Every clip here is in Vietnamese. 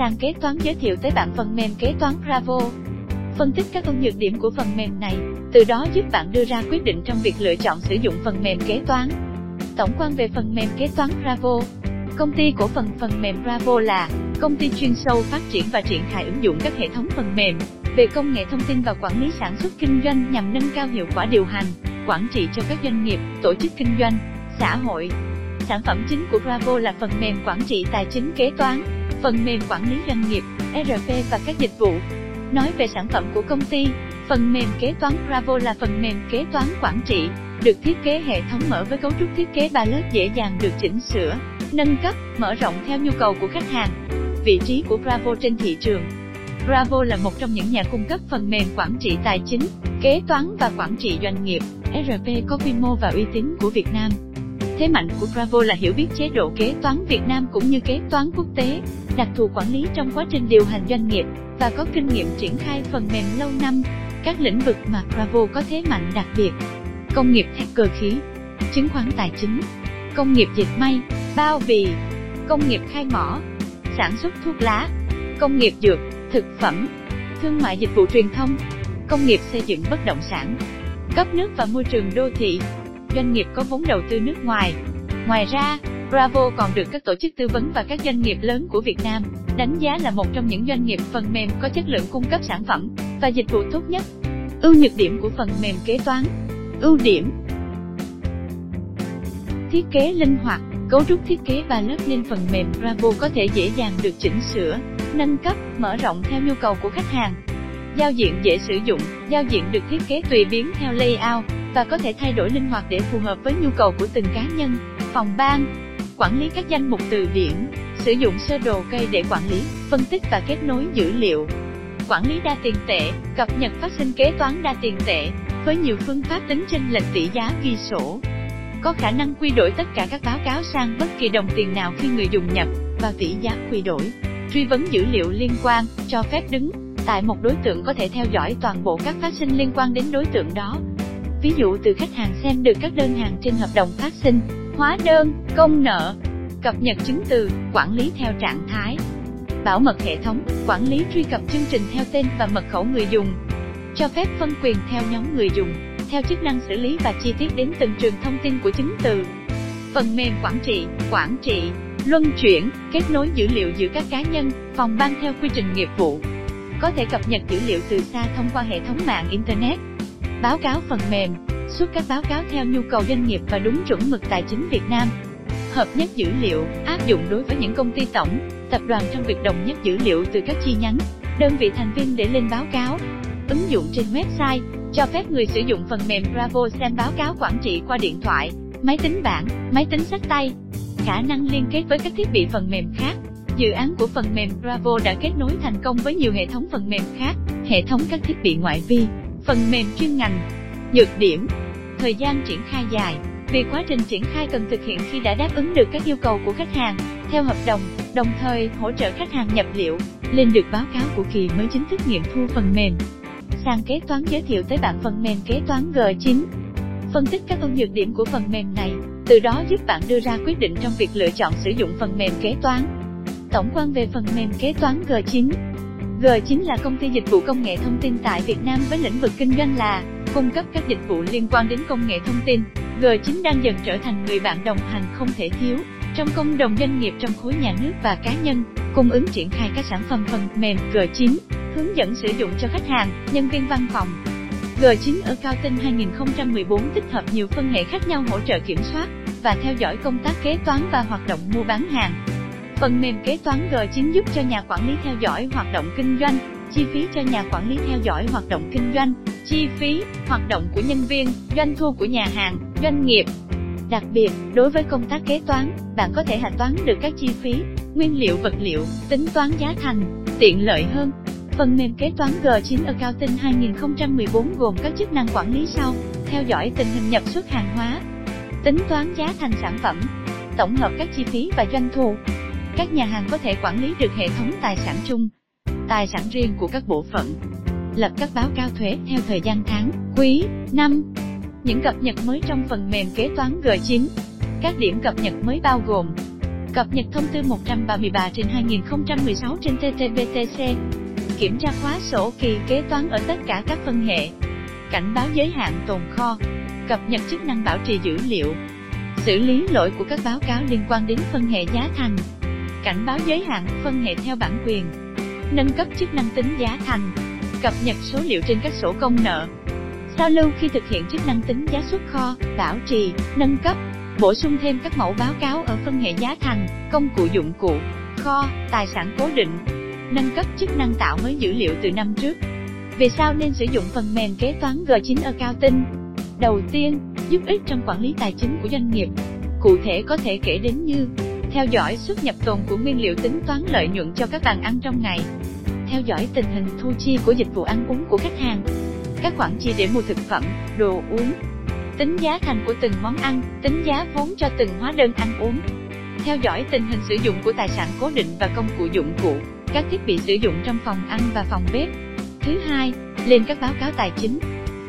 Sàn kế toán giới thiệu tới bạn phần mềm kế toán Bravo. Phân tích các ưu nhược điểm của phần mềm này, từ đó giúp bạn đưa ra quyết định trong việc lựa chọn sử dụng phần mềm kế toán. Tổng quan về phần mềm kế toán Bravo. Công ty cổ phần phần mềm Bravo là công ty chuyên sâu phát triển và triển khai ứng dụng các hệ thống phần mềm về công nghệ thông tin và quản lý sản xuất kinh doanh nhằm nâng cao hiệu quả điều hành, quản trị cho các doanh nghiệp, tổ chức kinh doanh, xã hội. Sản phẩm chính của Bravo là phần mềm quản trị tài chính kế toán, phần mềm quản lý doanh nghiệp, ERP và các dịch vụ. Nói về sản phẩm của công ty, phần mềm kế toán Bravo là phần mềm kế toán quản trị, được thiết kế hệ thống mở với cấu trúc thiết kế ba lớp dễ dàng được chỉnh sửa, nâng cấp, mở rộng theo nhu cầu của khách hàng. Vị trí của Bravo trên thị trường Bravo là một trong những nhà cung cấp phần mềm quản trị tài chính, kế toán và quản trị doanh nghiệp, ERP có quy mô và uy tín của Việt Nam. Thế mạnh của Bravo là hiểu biết chế độ kế toán Việt Nam cũng như kế toán quốc tế, đặc thù quản lý trong quá trình điều hành doanh nghiệp và có kinh nghiệm triển khai phần mềm lâu năm. Các lĩnh vực mà Bravo có thế mạnh đặc biệt: công nghiệp thép cơ khí, chứng khoán tài chính, công nghiệp dệt may, bao bì, công nghiệp khai mỏ, sản xuất thuốc lá, công nghiệp dược, thực phẩm, thương mại dịch vụ truyền thông, công nghiệp xây dựng bất động sản, cấp nước và môi trường đô thị, doanh nghiệp có vốn đầu tư nước ngoài. Ngoài ra, Bravo còn được các tổ chức tư vấn và các doanh nghiệp lớn của Việt Nam đánh giá là một trong những doanh nghiệp phần mềm có chất lượng cung cấp sản phẩm và dịch vụ tốt nhất. Ưu nhược điểm của phần mềm kế toán. Ưu điểm Thiết kế linh hoạt, cấu trúc thiết kế và lớp lên phần mềm Bravo có thể dễ dàng được chỉnh sửa, nâng cấp, mở rộng theo nhu cầu của khách hàng. Giao diện dễ sử dụng, giao diện được thiết kế tùy biến theo layout và có thể thay đổi linh hoạt để phù hợp với nhu cầu của từng cá nhân, phòng ban. Quản lý các danh mục từ điển, sử dụng sơ đồ cây để quản lý, phân tích và kết nối dữ liệu. Quản lý đa tiền tệ, cập nhật phát sinh kế toán đa tiền tệ với nhiều phương pháp tính chênh lệch tỷ giá ghi sổ. Có khả năng quy đổi tất cả các báo cáo sang bất kỳ đồng tiền nào khi người dùng nhập và tỷ giá quy đổi truy vấn dữ liệu liên quan, cho phép đứng tại một đối tượng có thể theo dõi toàn bộ các phát sinh liên quan đến đối tượng đó. Ví dụ từ khách hàng xem được các đơn hàng trên hợp đồng phát sinh, hóa đơn, công nợ, cập nhật chứng từ, quản lý theo trạng thái. Bảo mật hệ thống, quản lý truy cập chương trình theo tên và mật khẩu người dùng. Cho phép phân quyền theo nhóm người dùng, theo chức năng xử lý và chi tiết đến từng trường thông tin của chứng từ. Phần mềm quản trị, quản trị, luân chuyển, kết nối dữ liệu giữa các cá nhân, phòng ban theo quy trình nghiệp vụ. Có thể cập nhật dữ liệu từ xa thông qua hệ thống mạng Internet. Báo cáo phần mềm, xuất các báo cáo theo nhu cầu doanh nghiệp và đúng chuẩn mực tài chính Việt Nam. Hợp nhất dữ liệu, áp dụng đối với những công ty tổng, tập đoàn trong việc đồng nhất dữ liệu từ các chi nhánh, đơn vị thành viên để lên báo cáo. Ứng dụng trên website, cho phép người sử dụng phần mềm Bravo xem báo cáo quản trị qua điện thoại, máy tính bảng, máy tính sách tay, khả năng liên kết với các thiết bị phần mềm khác. Dự án của phần mềm Bravo đã kết nối thành công với nhiều hệ thống phần mềm khác, hệ thống các thiết bị ngoại vi, phần mềm chuyên ngành. Nhược điểm Thời gian triển khai dài Vì quá trình triển khai cần thực hiện khi đã đáp ứng được các yêu cầu của khách hàng, theo hợp đồng, đồng thời hỗ trợ khách hàng nhập liệu, lên được báo cáo của kỳ mới chính thức nghiệm thu phần mềm. Sàn kế toán giới thiệu tới bạn phần mềm kế toán G9. Phân tích các ưu nhược điểm của phần mềm này, từ đó giúp bạn đưa ra quyết định trong việc lựa chọn sử dụng phần mềm kế toán. Tổng quan về phần mềm kế toán G9 G9 là công ty dịch vụ công nghệ thông tin tại Việt Nam với lĩnh vực kinh doanh là cung cấp các dịch vụ liên quan đến công nghệ thông tin. G9 đang dần trở thành người bạn đồng hành không thể thiếu trong cộng đồng doanh nghiệp trong khối nhà nước và cá nhân, cung ứng triển khai các sản phẩm phần mềm G9, hướng dẫn sử dụng cho khách hàng, nhân viên văn phòng, G9 ở Cao Tinh 2014 tích hợp nhiều phân hệ khác nhau hỗ trợ kiểm soát và theo dõi công tác kế toán và hoạt động mua bán hàng. Phần mềm kế toán G9 giúp cho nhà quản lý theo dõi hoạt động kinh doanh, chi phí cho nhà quản lý theo dõi hoạt động kinh doanh, chi phí, hoạt động của nhân viên, doanh thu của nhà hàng, doanh nghiệp. Đặc biệt, đối với công tác kế toán, bạn có thể hạch toán được các chi phí, nguyên liệu vật liệu, tính toán giá thành, tiện lợi hơn, Phần mềm kế toán G9 Accounting 2014 gồm các chức năng quản lý sau, theo dõi tình hình nhập xuất hàng hóa, tính toán giá thành sản phẩm, tổng hợp các chi phí và doanh thu. Các nhà hàng có thể quản lý được hệ thống tài sản chung, tài sản riêng của các bộ phận, lập các báo cáo thuế theo thời gian tháng, quý, năm. Những cập nhật mới trong phần mềm kế toán G9. Các điểm cập nhật mới bao gồm Cập nhật thông tư 133 trên 2016 trên TTBTC. Kiểm tra khóa sổ kỳ kế toán ở tất cả các phân hệ. Cảnh báo giới hạn tồn kho. Cập nhật chức năng bảo trì dữ liệu. Xử lý lỗi của các báo cáo liên quan đến phân hệ giá thành. Cảnh báo giới hạn phân hệ theo bản quyền. Nâng cấp chức năng tính giá thành. Cập nhật số liệu trên các sổ công nợ. Sao lưu khi thực hiện chức năng tính giá xuất kho, bảo trì, nâng cấp, bổ sung thêm các mẫu báo cáo ở phân hệ giá thành, công cụ dụng cụ, kho, tài sản cố định, nâng cấp chức năng tạo mới dữ liệu từ năm trước. Vì sao nên sử dụng phần mềm kế toán G9 Accounting? Đầu tiên, giúp ích trong quản lý tài chính của doanh nghiệp. Cụ thể có thể kể đến như theo dõi xuất nhập tồn của nguyên liệu tính toán lợi nhuận cho các bàn ăn trong ngày, theo dõi tình hình thu chi của dịch vụ ăn uống của khách hàng, các khoản chi để mua thực phẩm, đồ uống, tính giá thành của từng món ăn, tính giá vốn cho từng hóa đơn ăn uống, theo dõi tình hình sử dụng của tài sản cố định và công cụ dụng cụ, các thiết bị sử dụng trong phòng ăn và phòng bếp. Thứ hai, lên các báo cáo tài chính.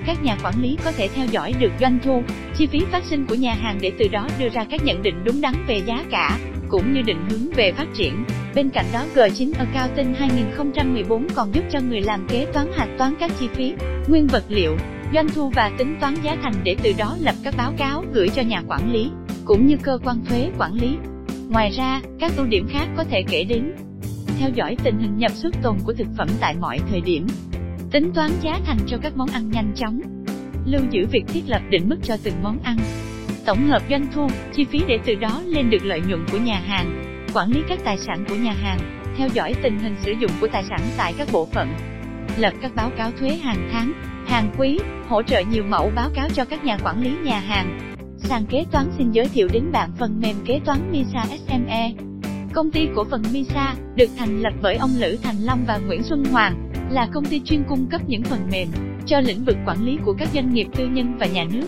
Các nhà quản lý có thể theo dõi được doanh thu, chi phí phát sinh của nhà hàng để từ đó đưa ra các nhận định đúng đắn về giá cả, cũng như định hướng về phát triển. Bên cạnh đó G9 Accounting 2014 còn giúp cho người làm kế toán hạch toán các chi phí, nguyên vật liệu, doanh thu và tính toán giá thành để từ đó lập các báo cáo gửi cho nhà quản lý, cũng như cơ quan thuế quản lý. Ngoài ra, các ưu điểm khác có thể kể đến theo dõi tình hình nhập xuất tồn của thực phẩm tại mọi thời điểm, tính toán giá thành cho các món ăn nhanh chóng, lưu giữ việc thiết lập định mức cho từng món ăn, tổng hợp doanh thu, chi phí để từ đó lên được lợi nhuận của nhà hàng, quản lý các tài sản của nhà hàng, theo dõi tình hình sử dụng của tài sản tại các bộ phận, lập các báo cáo thuế hàng tháng, hàng quý, hỗ trợ nhiều mẫu báo cáo cho các nhà quản lý nhà hàng. Sàn kế toán xin giới thiệu đến bạn phần mềm kế toán MISA SME. Công ty cổ phần MISA được thành lập bởi ông Lữ Thành Long và Nguyễn Xuân Hoàng, là công ty chuyên cung cấp những phần mềm cho lĩnh vực quản lý của các doanh nghiệp tư nhân và nhà nước.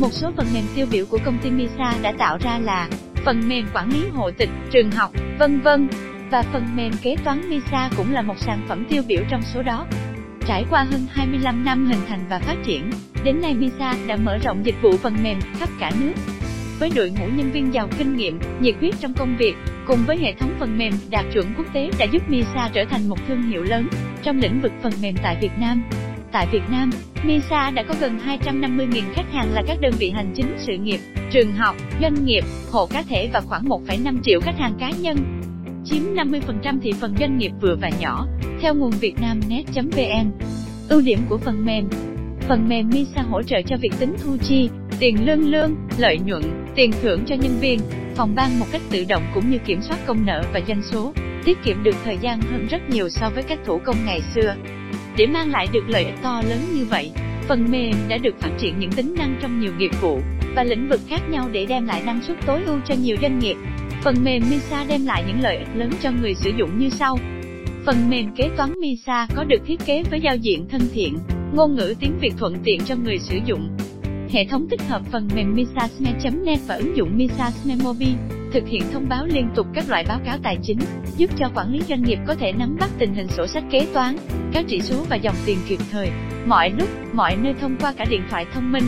Một số phần mềm tiêu biểu của công ty MISA đã tạo ra là phần mềm quản lý hộ tịch, trường học, vân vân. Và phần mềm kế toán MISA cũng là một sản phẩm tiêu biểu trong số đó. Trải qua hơn 25 năm hình thành và phát triển, đến nay MISA đã mở rộng dịch vụ phần mềm khắp cả nước. Với đội ngũ nhân viên giàu kinh nghiệm, nhiệt huyết trong công việc, cùng với hệ thống phần mềm đạt chuẩn quốc tế đã giúp MISA trở thành một thương hiệu lớn trong lĩnh vực phần mềm tại Việt Nam. Tại Việt Nam, MISA đã có gần 250.000 khách hàng là các đơn vị hành chính sự nghiệp, trường học, doanh nghiệp, hộ cá thể và khoảng 1,5 triệu khách hàng cá nhân. Chiếm 50% thị phần doanh nghiệp vừa và nhỏ, theo nguồn vietnamnet.vn. Ưu điểm của phần mềm Phần mềm MISA hỗ trợ cho việc tính thu chi, tiền lương lương, lợi nhuận, tiền thưởng cho nhân viên, phòng ban một cách tự động cũng như kiểm soát công nợ và doanh số, tiết kiệm được thời gian hơn rất nhiều so với cách thủ công ngày xưa. Để mang lại được lợi ích to lớn như vậy, phần mềm đã được phát triển những tính năng trong nhiều nghiệp vụ và lĩnh vực khác nhau để đem lại năng suất tối ưu cho nhiều doanh nghiệp. Phần mềm MISA đem lại những lợi ích lớn cho người sử dụng như sau. Phần mềm kế toán MISA có được thiết kế với giao diện thân thiện, ngôn ngữ tiếng Việt thuận tiện cho người sử dụng. Hệ thống tích hợp phần mềm MISASME.net và ứng dụng MISASME Mobile, thực hiện thông báo liên tục các loại báo cáo tài chính, giúp cho quản lý doanh nghiệp có thể nắm bắt tình hình sổ sách kế toán, các chỉ số và dòng tiền kịp thời, mọi lúc, mọi nơi thông qua cả điện thoại thông minh.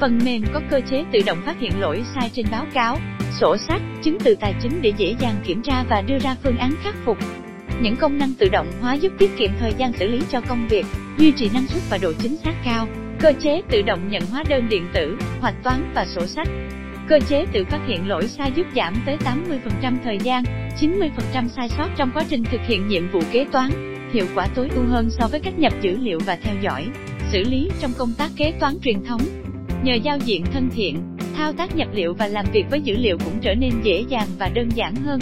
Phần mềm có cơ chế tự động phát hiện lỗi sai trên báo cáo, sổ sách, chứng từ tài chính để dễ dàng kiểm tra và đưa ra phương án khắc phục. Những công năng tự động hóa giúp tiết kiệm thời gian xử lý cho công việc, duy trì năng suất và độ chính xác cao. Cơ chế tự động nhận hóa đơn điện tử, hoạch toán và sổ sách. Cơ chế tự phát hiện lỗi sai giúp giảm tới 80% thời gian, 90% sai sót trong quá trình thực hiện nhiệm vụ kế toán, hiệu quả tối ưu hơn so với cách nhập dữ liệu và theo dõi, xử lý trong công tác kế toán truyền thống. Nhờ giao diện thân thiện, thao tác nhập liệu và làm việc với dữ liệu cũng trở nên dễ dàng và đơn giản hơn.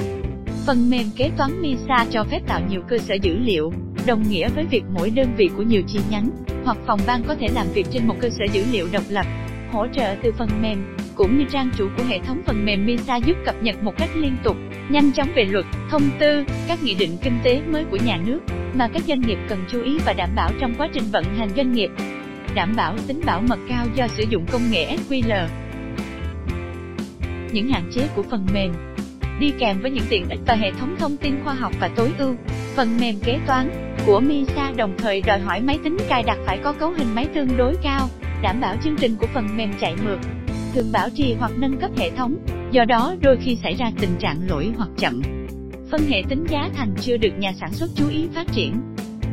Phần mềm kế toán MISA cho phép tạo nhiều cơ sở dữ liệu, đồng nghĩa với việc mỗi đơn vị của nhiều chi nhánh hoặc phòng ban có thể làm việc trên một cơ sở dữ liệu độc lập. Hỗ trợ từ phần mềm cũng như trang chủ của hệ thống phần mềm MISA giúp cập nhật một cách liên tục, nhanh chóng về luật, thông tư, các nghị định kinh tế mới của nhà nước mà các doanh nghiệp cần chú ý và đảm bảo trong quá trình vận hành doanh nghiệp. Đảm bảo tính bảo mật cao do sử dụng công nghệ SQL. Những hạn chế của phần mềm đi kèm với những tiện ích và hệ thống thông tin khoa học và tối ưu. Phần mềm kế toán của MISA đồng thời đòi hỏi máy tính cài đặt phải có cấu hình máy tương đối cao, đảm bảo chương trình của phần mềm chạy mượt, thường bảo trì hoặc nâng cấp hệ thống. do đó đôi khi xảy ra tình trạng lỗi hoặc chậm. Phân hệ tính giá thành chưa được nhà sản xuất chú ý phát triển.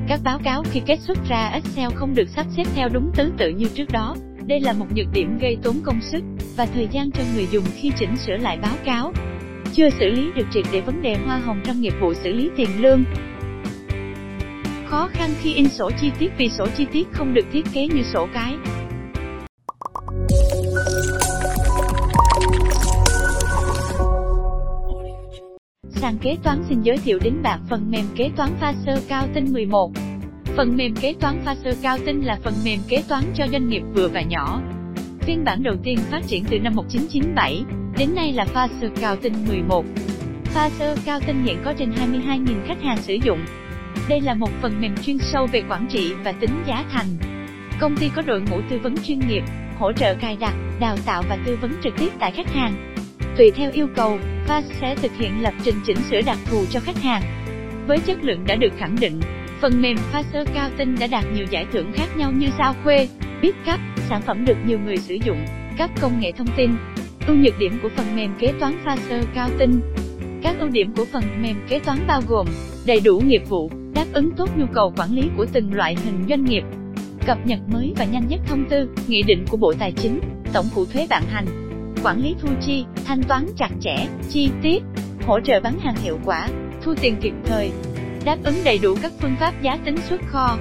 Các báo cáo khi kết xuất ra Excel không được sắp xếp theo đúng tứ tự như trước đó. Đây là một nhược điểm gây tốn công sức và thời gian cho người dùng khi chỉnh sửa lại báo cáo. Chưa xử lý được triệt để vấn đề hoa hồng trong nghiệp vụ xử lý tiền lương, khó khăn khi in sổ chi tiết vì sổ chi tiết không được thiết kế như sổ cái. Sàn kế toán xin giới thiệu đến bạn phần mềm kế toán Faser cao tinh 11. Phần mềm kế toán Faser cao tinh là phần mềm kế toán cho doanh nghiệp vừa và nhỏ. Phiên bản đầu tiên phát triển từ năm 1997, đến nay là Faser cao tinh 11. Faser cao tinh hiện có trên 22.000 khách hàng sử dụng, đây là một phần mềm chuyên sâu về quản trị và tính giá thành. Công ty có đội ngũ tư vấn chuyên nghiệp, hỗ trợ cài đặt, đào tạo và tư vấn trực tiếp tại khách hàng. Tùy theo yêu cầu, VAS sẽ thực hiện lập trình chỉnh sửa đặc thù cho khách hàng. Với chất lượng đã được khẳng định, phần mềm Faser cao tinh đã đạt nhiều giải thưởng khác nhau như sao khuê, biết cấp, sản phẩm được nhiều người sử dụng, các công nghệ thông tin. Ưu nhược điểm của phần mềm kế toán Faser cao tinh Các ưu điểm của phần mềm kế toán bao gồm đầy đủ nghiệp vụ, đáp ứng tốt nhu cầu quản lý của từng loại hình doanh nghiệp. Cập nhật mới và nhanh nhất thông tư, nghị định của Bộ Tài chính, tổng cục thuế ban hành. Quản lý thu chi, thanh toán chặt chẽ, chi tiết, hỗ trợ bán hàng hiệu quả, thu tiền kịp thời, đáp ứng đầy đủ các phương pháp giá tính xuất kho,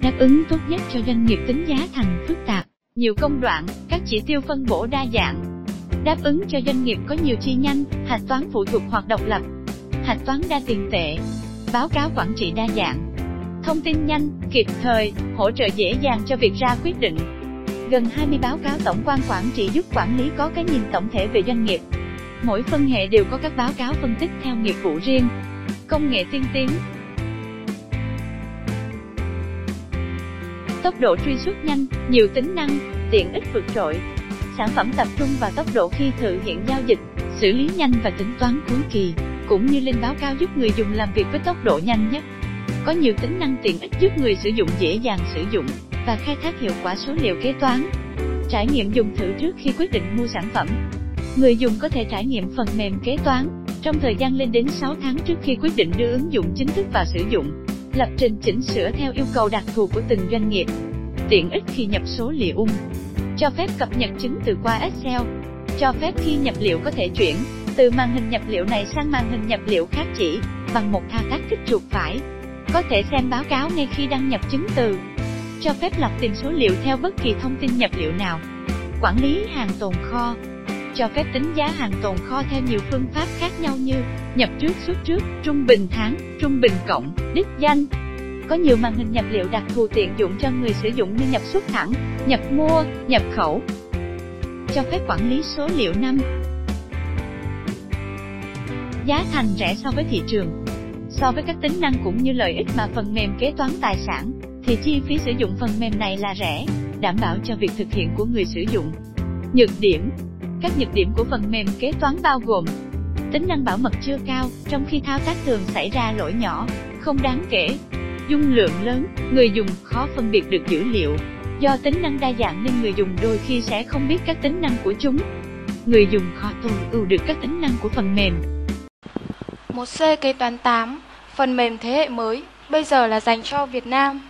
đáp ứng tốt nhất cho doanh nghiệp tính giá thành phức tạp, nhiều công đoạn, các chỉ tiêu phân bổ đa dạng, đáp ứng cho doanh nghiệp có nhiều chi nhanh, hạch toán phụ thuộc hoặc độc lập, hạch toán đa tiền tệ, báo cáo quản trị đa dạng. Thông tin nhanh, kịp thời, hỗ trợ dễ dàng cho việc ra quyết định. Gần 20 báo cáo tổng quan quản trị giúp quản lý có cái nhìn tổng thể về doanh nghiệp. Mỗi phân hệ đều có các báo cáo phân tích theo nghiệp vụ riêng. Công nghệ tiên tiến Tốc độ truy xuất nhanh, nhiều tính năng, tiện ích vượt trội. Sản phẩm tập trung vào tốc độ khi thực hiện giao dịch, xử lý nhanh và tính toán cuối kỳ cũng như lên báo cáo giúp người dùng làm việc với tốc độ nhanh nhất. Có nhiều tính năng tiện ích giúp người sử dụng dễ dàng sử dụng và khai thác hiệu quả số liệu kế toán. Trải nghiệm dùng thử trước khi quyết định mua sản phẩm. Người dùng có thể trải nghiệm phần mềm kế toán, trong thời gian lên đến 6 tháng trước khi quyết định đưa ứng dụng chính thức vào sử dụng. Lập trình chỉnh sửa theo yêu cầu đặc thù của từng doanh nghiệp. Tiện ích khi nhập số liệu ung. Cho phép cập nhật chứng từ qua Excel. Cho phép khi nhập liệu có thể chuyển từ màn hình nhập liệu này sang màn hình nhập liệu khác chỉ, bằng một thao tác kích chuột phải. Có thể xem báo cáo ngay khi đăng nhập chứng từ. Cho phép lọc tìm số liệu theo bất kỳ thông tin nhập liệu nào. Quản lý hàng tồn kho. Cho phép tính giá hàng tồn kho theo nhiều phương pháp khác nhau như nhập trước xuất trước, trung bình tháng, trung bình cộng, đích danh. Có nhiều màn hình nhập liệu đặc thù tiện dụng cho người sử dụng như nhập xuất thẳng, nhập mua, nhập khẩu. Cho phép quản lý số liệu năm, giá thành rẻ so với thị trường. So với các tính năng cũng như lợi ích mà phần mềm kế toán tài sản, thì chi phí sử dụng phần mềm này là rẻ, đảm bảo cho việc thực hiện của người sử dụng. Nhược điểm Các nhược điểm của phần mềm kế toán bao gồm Tính năng bảo mật chưa cao, trong khi thao tác thường xảy ra lỗi nhỏ, không đáng kể. Dung lượng lớn, người dùng khó phân biệt được dữ liệu. Do tính năng đa dạng nên người dùng đôi khi sẽ không biết các tính năng của chúng. Người dùng khó tối ưu được các tính năng của phần mềm, 1C kế toán 8, phần mềm thế hệ mới, bây giờ là dành cho Việt Nam.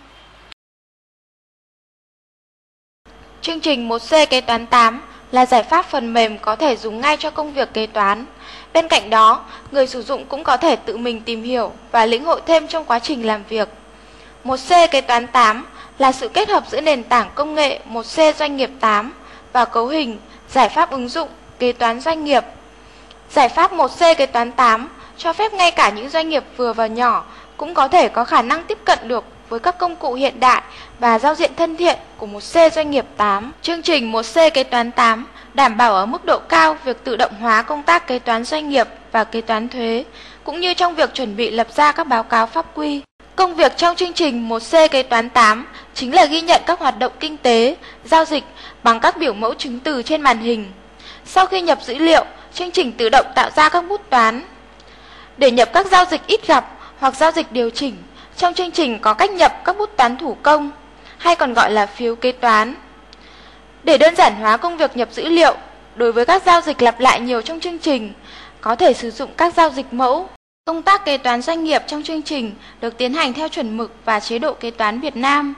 Chương trình 1C kế toán 8 là giải pháp phần mềm có thể dùng ngay cho công việc kế toán. Bên cạnh đó, người sử dụng cũng có thể tự mình tìm hiểu và lĩnh hội thêm trong quá trình làm việc. 1C kế toán 8 là sự kết hợp giữa nền tảng công nghệ 1C doanh nghiệp 8 và cấu hình giải pháp ứng dụng kế toán doanh nghiệp. Giải pháp 1C kế toán 8 cho phép ngay cả những doanh nghiệp vừa và nhỏ cũng có thể có khả năng tiếp cận được với các công cụ hiện đại và giao diện thân thiện của một C doanh nghiệp 8. Chương trình một C kế toán 8 đảm bảo ở mức độ cao việc tự động hóa công tác kế toán doanh nghiệp và kế toán thuế, cũng như trong việc chuẩn bị lập ra các báo cáo pháp quy. Công việc trong chương trình một c kế toán 8 chính là ghi nhận các hoạt động kinh tế, giao dịch bằng các biểu mẫu chứng từ trên màn hình. Sau khi nhập dữ liệu, chương trình tự động tạo ra các bút toán, để nhập các giao dịch ít gặp hoặc giao dịch điều chỉnh, trong chương trình có cách nhập các bút toán thủ công, hay còn gọi là phiếu kế toán. Để đơn giản hóa công việc nhập dữ liệu, đối với các giao dịch lặp lại nhiều trong chương trình, có thể sử dụng các giao dịch mẫu. Công tác kế toán doanh nghiệp trong chương trình được tiến hành theo chuẩn mực và chế độ kế toán Việt Nam.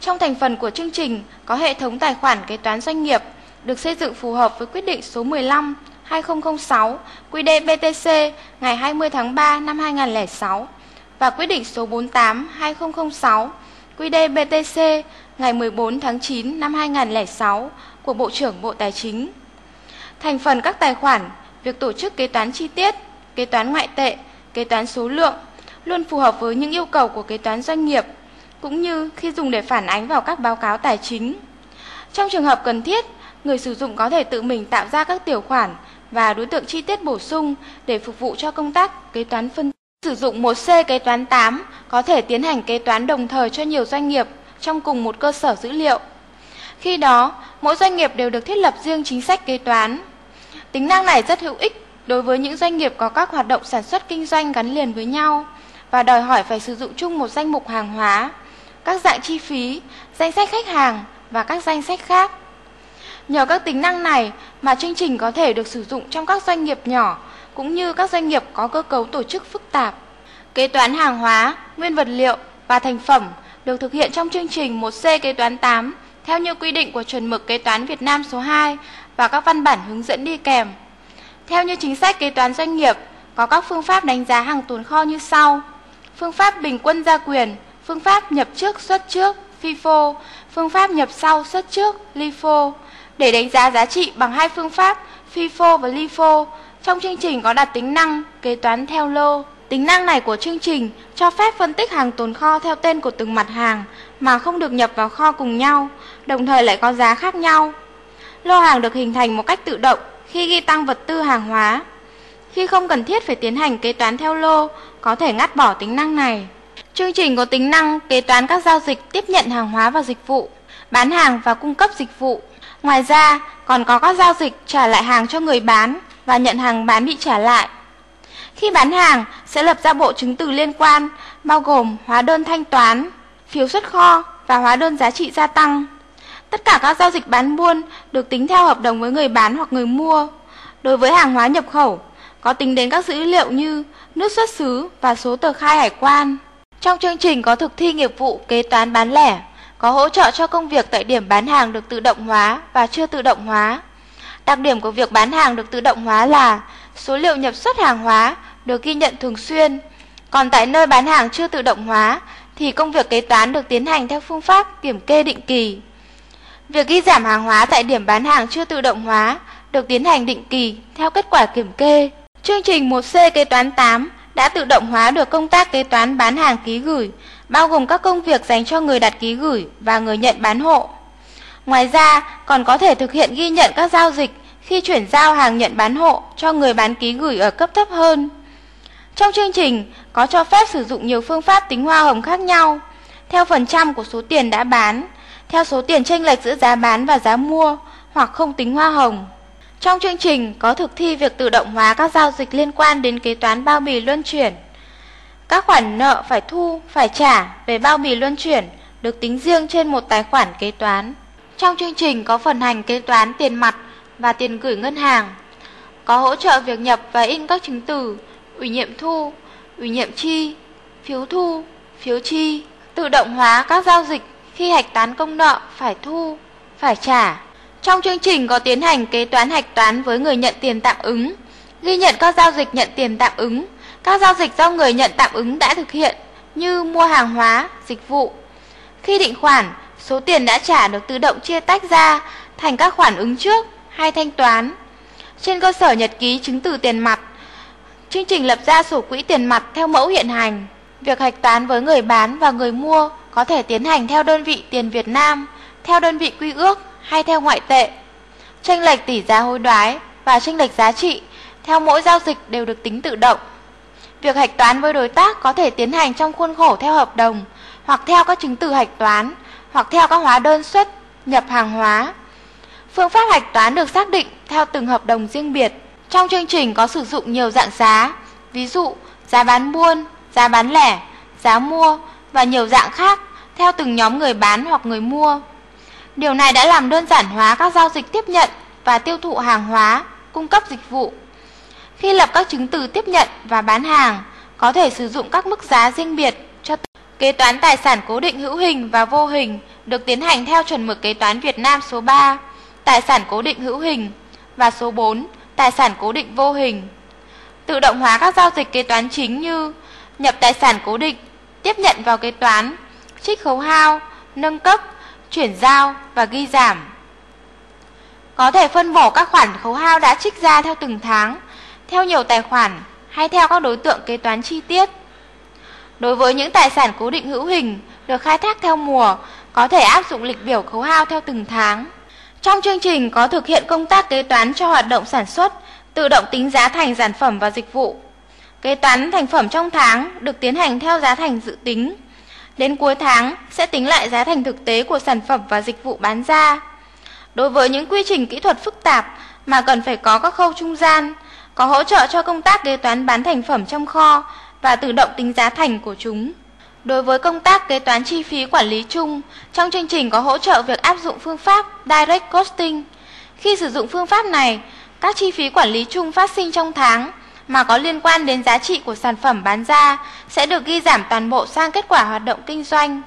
Trong thành phần của chương trình có hệ thống tài khoản kế toán doanh nghiệp được xây dựng phù hợp với quyết định số 15 2006 QĐ-BTC ngày 20 tháng 3 năm 2006 và quyết định số 48 2006 QĐ-BTC ngày 14 tháng 9 năm 2006 của Bộ trưởng Bộ Tài chính. Thành phần các tài khoản, việc tổ chức kế toán chi tiết, kế toán ngoại tệ, kế toán số lượng luôn phù hợp với những yêu cầu của kế toán doanh nghiệp cũng như khi dùng để phản ánh vào các báo cáo tài chính. Trong trường hợp cần thiết, người sử dụng có thể tự mình tạo ra các tiểu khoản và đối tượng chi tiết bổ sung để phục vụ cho công tác kế toán phân Sử dụng một C kế toán 8 có thể tiến hành kế toán đồng thời cho nhiều doanh nghiệp trong cùng một cơ sở dữ liệu. Khi đó, mỗi doanh nghiệp đều được thiết lập riêng chính sách kế toán. Tính năng này rất hữu ích đối với những doanh nghiệp có các hoạt động sản xuất kinh doanh gắn liền với nhau và đòi hỏi phải sử dụng chung một danh mục hàng hóa, các dạng chi phí, danh sách khách hàng và các danh sách khác. Nhờ các tính năng này mà chương trình có thể được sử dụng trong các doanh nghiệp nhỏ cũng như các doanh nghiệp có cơ cấu tổ chức phức tạp. Kế toán hàng hóa, nguyên vật liệu và thành phẩm được thực hiện trong chương trình 1C kế toán 8 theo như quy định của chuẩn mực kế toán Việt Nam số 2 và các văn bản hướng dẫn đi kèm. Theo như chính sách kế toán doanh nghiệp, có các phương pháp đánh giá hàng tồn kho như sau. Phương pháp bình quân gia quyền, phương pháp nhập trước xuất trước FIFO, phương pháp nhập sau xuất trước LIFO. Để đánh giá giá trị bằng hai phương pháp FIFO và LIFO, trong chương trình có đặt tính năng kế toán theo lô. Tính năng này của chương trình cho phép phân tích hàng tồn kho theo tên của từng mặt hàng mà không được nhập vào kho cùng nhau, đồng thời lại có giá khác nhau. Lô hàng được hình thành một cách tự động khi ghi tăng vật tư hàng hóa. Khi không cần thiết phải tiến hành kế toán theo lô, có thể ngắt bỏ tính năng này. Chương trình có tính năng kế toán các giao dịch tiếp nhận hàng hóa và dịch vụ, bán hàng và cung cấp dịch vụ. Ngoài ra, còn có các giao dịch trả lại hàng cho người bán và nhận hàng bán bị trả lại. Khi bán hàng, sẽ lập ra bộ chứng từ liên quan, bao gồm hóa đơn thanh toán, phiếu xuất kho và hóa đơn giá trị gia tăng. Tất cả các giao dịch bán buôn được tính theo hợp đồng với người bán hoặc người mua. Đối với hàng hóa nhập khẩu, có tính đến các dữ liệu như nước xuất xứ và số tờ khai hải quan. Trong chương trình có thực thi nghiệp vụ kế toán bán lẻ, có hỗ trợ cho công việc tại điểm bán hàng được tự động hóa và chưa tự động hóa. Đặc điểm của việc bán hàng được tự động hóa là số liệu nhập xuất hàng hóa được ghi nhận thường xuyên. Còn tại nơi bán hàng chưa tự động hóa thì công việc kế toán được tiến hành theo phương pháp kiểm kê định kỳ. Việc ghi giảm hàng hóa tại điểm bán hàng chưa tự động hóa được tiến hành định kỳ theo kết quả kiểm kê. Chương trình 1C kế toán 8 đã tự động hóa được công tác kế toán bán hàng ký gửi, bao gồm các công việc dành cho người đặt ký gửi và người nhận bán hộ. Ngoài ra, còn có thể thực hiện ghi nhận các giao dịch khi chuyển giao hàng nhận bán hộ cho người bán ký gửi ở cấp thấp hơn. Trong chương trình có cho phép sử dụng nhiều phương pháp tính hoa hồng khác nhau, theo phần trăm của số tiền đã bán, theo số tiền chênh lệch giữa giá bán và giá mua hoặc không tính hoa hồng. Trong chương trình có thực thi việc tự động hóa các giao dịch liên quan đến kế toán bao bì luân chuyển. Các khoản nợ phải thu, phải trả về bao bì luân chuyển được tính riêng trên một tài khoản kế toán. Trong chương trình có phần hành kế toán tiền mặt và tiền gửi ngân hàng. Có hỗ trợ việc nhập và in các chứng từ, ủy nhiệm thu, ủy nhiệm chi, phiếu thu, phiếu chi, tự động hóa các giao dịch khi hạch toán công nợ phải thu, phải trả. Trong chương trình có tiến hành kế toán hạch toán với người nhận tiền tạm ứng, ghi nhận các giao dịch nhận tiền tạm ứng, các giao dịch do người nhận tạm ứng đã thực hiện như mua hàng hóa, dịch vụ. Khi định khoản, số tiền đã trả được tự động chia tách ra thành các khoản ứng trước hay thanh toán. Trên cơ sở nhật ký chứng từ tiền mặt, chương trình lập ra sổ quỹ tiền mặt theo mẫu hiện hành. Việc hạch toán với người bán và người mua có thể tiến hành theo đơn vị tiền Việt Nam, theo đơn vị quy ước hay theo ngoại tệ. tranh lệch tỷ giá hối đoái và tranh lệch giá trị theo mỗi giao dịch đều được tính tự động. Việc hạch toán với đối tác có thể tiến hành trong khuôn khổ theo hợp đồng hoặc theo các chứng từ hạch toán hoặc theo các hóa đơn xuất nhập hàng hóa. Phương pháp hạch toán được xác định theo từng hợp đồng riêng biệt. Trong chương trình có sử dụng nhiều dạng giá, ví dụ giá bán buôn, giá bán lẻ, giá mua và nhiều dạng khác theo từng nhóm người bán hoặc người mua. Điều này đã làm đơn giản hóa các giao dịch tiếp nhận, và tiêu thụ hàng hóa, cung cấp dịch vụ. Khi lập các chứng từ tiếp nhận và bán hàng, có thể sử dụng các mức giá riêng biệt kế toán tài sản cố định hữu hình và vô hình được tiến hành theo chuẩn mực kế toán Việt Nam số 3, tài sản cố định hữu hình và số 4, tài sản cố định vô hình. Tự động hóa các giao dịch kế toán chính như nhập tài sản cố định, tiếp nhận vào kế toán, trích khấu hao, nâng cấp, chuyển giao và ghi giảm. Có thể phân bổ các khoản khấu hao đã trích ra theo từng tháng, theo nhiều tài khoản hay theo các đối tượng kế toán chi tiết. Đối với những tài sản cố định hữu hình được khai thác theo mùa, có thể áp dụng lịch biểu khấu hao theo từng tháng. Trong chương trình có thực hiện công tác kế toán cho hoạt động sản xuất, tự động tính giá thành sản phẩm và dịch vụ. Kế toán thành phẩm trong tháng được tiến hành theo giá thành dự tính. Đến cuối tháng sẽ tính lại giá thành thực tế của sản phẩm và dịch vụ bán ra. Đối với những quy trình kỹ thuật phức tạp mà cần phải có các khâu trung gian, có hỗ trợ cho công tác kế toán bán thành phẩm trong kho và tự động tính giá thành của chúng. Đối với công tác kế toán chi phí quản lý chung, trong chương trình có hỗ trợ việc áp dụng phương pháp Direct Costing. Khi sử dụng phương pháp này, các chi phí quản lý chung phát sinh trong tháng mà có liên quan đến giá trị của sản phẩm bán ra sẽ được ghi giảm toàn bộ sang kết quả hoạt động kinh doanh.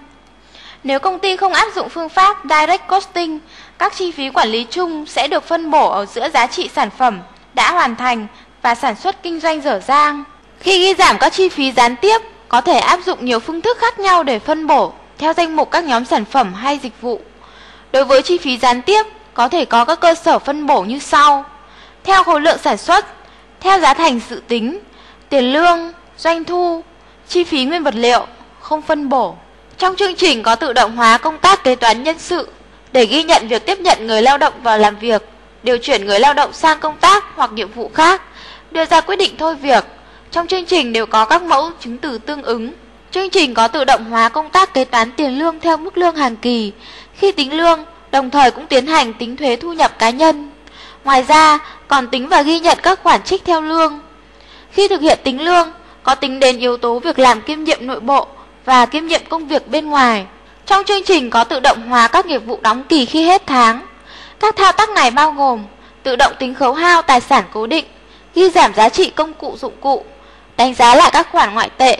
Nếu công ty không áp dụng phương pháp Direct Costing, các chi phí quản lý chung sẽ được phân bổ ở giữa giá trị sản phẩm đã hoàn thành và sản xuất kinh doanh dở dang. Khi ghi giảm các chi phí gián tiếp, có thể áp dụng nhiều phương thức khác nhau để phân bổ theo danh mục các nhóm sản phẩm hay dịch vụ. Đối với chi phí gián tiếp, có thể có các cơ sở phân bổ như sau. Theo khối lượng sản xuất, theo giá thành dự tính, tiền lương, doanh thu, chi phí nguyên vật liệu, không phân bổ. Trong chương trình có tự động hóa công tác kế toán nhân sự để ghi nhận việc tiếp nhận người lao động vào làm việc, điều chuyển người lao động sang công tác hoặc nhiệm vụ khác, đưa ra quyết định thôi việc. Trong chương trình đều có các mẫu chứng từ tương ứng. Chương trình có tự động hóa công tác kế toán tiền lương theo mức lương hàng kỳ. Khi tính lương, đồng thời cũng tiến hành tính thuế thu nhập cá nhân. Ngoài ra, còn tính và ghi nhận các khoản trích theo lương. Khi thực hiện tính lương, có tính đến yếu tố việc làm kiêm nhiệm nội bộ và kiêm nhiệm công việc bên ngoài. Trong chương trình có tự động hóa các nghiệp vụ đóng kỳ khi hết tháng. Các thao tác này bao gồm tự động tính khấu hao tài sản cố định, ghi giảm giá trị công cụ dụng cụ, đánh giá lại các khoản ngoại tệ,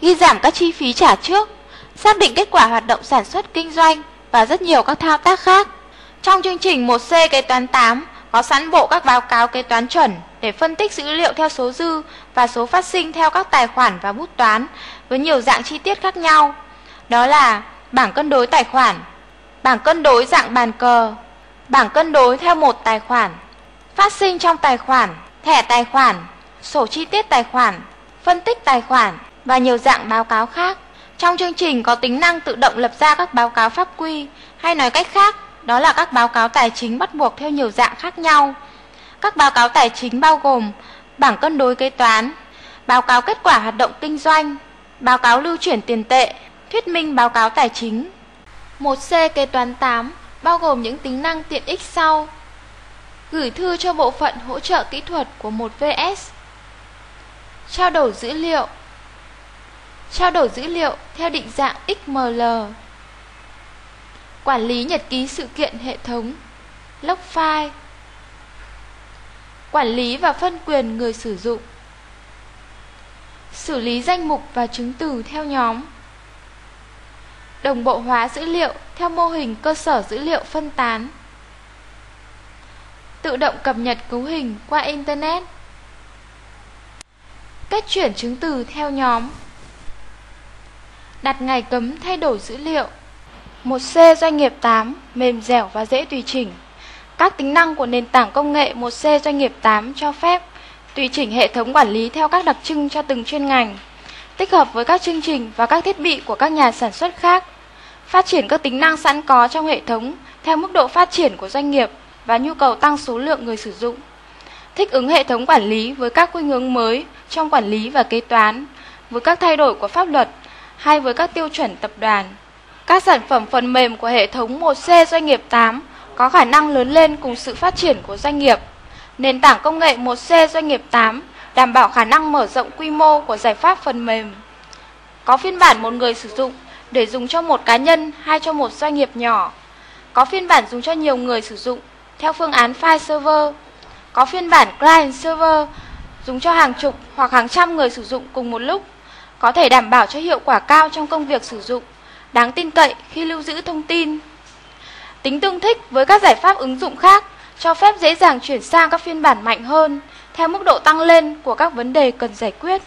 ghi giảm các chi phí trả trước, xác định kết quả hoạt động sản xuất kinh doanh và rất nhiều các thao tác khác. Trong chương trình 1C kế toán 8 có sẵn bộ các báo cáo kế toán chuẩn để phân tích dữ liệu theo số dư và số phát sinh theo các tài khoản và bút toán với nhiều dạng chi tiết khác nhau. Đó là bảng cân đối tài khoản, bảng cân đối dạng bàn cờ, bảng cân đối theo một tài khoản, phát sinh trong tài khoản, thẻ tài khoản, sổ chi tiết tài khoản, phân tích tài khoản và nhiều dạng báo cáo khác. Trong chương trình có tính năng tự động lập ra các báo cáo pháp quy, hay nói cách khác, đó là các báo cáo tài chính bắt buộc theo nhiều dạng khác nhau. Các báo cáo tài chính bao gồm bảng cân đối kế toán, báo cáo kết quả hoạt động kinh doanh, báo cáo lưu chuyển tiền tệ, thuyết minh báo cáo tài chính. 1C kế toán 8 bao gồm những tính năng tiện ích sau. Gửi thư cho bộ phận hỗ trợ kỹ thuật của một VS. Trao đổi dữ liệu. Trao đổi dữ liệu theo định dạng XML. Quản lý nhật ký sự kiện hệ thống. Log file. Quản lý và phân quyền người sử dụng. Xử lý danh mục và chứng từ theo nhóm đồng bộ hóa dữ liệu theo mô hình cơ sở dữ liệu phân tán, tự động cập nhật cấu hình qua Internet, cách chuyển chứng từ theo nhóm, đặt ngày cấm thay đổi dữ liệu. 1C doanh nghiệp 8, mềm dẻo và dễ tùy chỉnh. Các tính năng của nền tảng công nghệ 1C doanh nghiệp 8 cho phép tùy chỉnh hệ thống quản lý theo các đặc trưng cho từng chuyên ngành, tích hợp với các chương trình và các thiết bị của các nhà sản xuất khác phát triển các tính năng sẵn có trong hệ thống theo mức độ phát triển của doanh nghiệp và nhu cầu tăng số lượng người sử dụng. Thích ứng hệ thống quản lý với các khuynh hướng mới trong quản lý và kế toán, với các thay đổi của pháp luật hay với các tiêu chuẩn tập đoàn. Các sản phẩm phần mềm của hệ thống 1C doanh nghiệp 8 có khả năng lớn lên cùng sự phát triển của doanh nghiệp. Nền tảng công nghệ 1C doanh nghiệp 8 đảm bảo khả năng mở rộng quy mô của giải pháp phần mềm. Có phiên bản một người sử dụng để dùng cho một cá nhân hay cho một doanh nghiệp nhỏ. Có phiên bản dùng cho nhiều người sử dụng theo phương án file server. Có phiên bản client server dùng cho hàng chục hoặc hàng trăm người sử dụng cùng một lúc, có thể đảm bảo cho hiệu quả cao trong công việc sử dụng, đáng tin cậy khi lưu giữ thông tin. Tính tương thích với các giải pháp ứng dụng khác cho phép dễ dàng chuyển sang các phiên bản mạnh hơn theo mức độ tăng lên của các vấn đề cần giải quyết.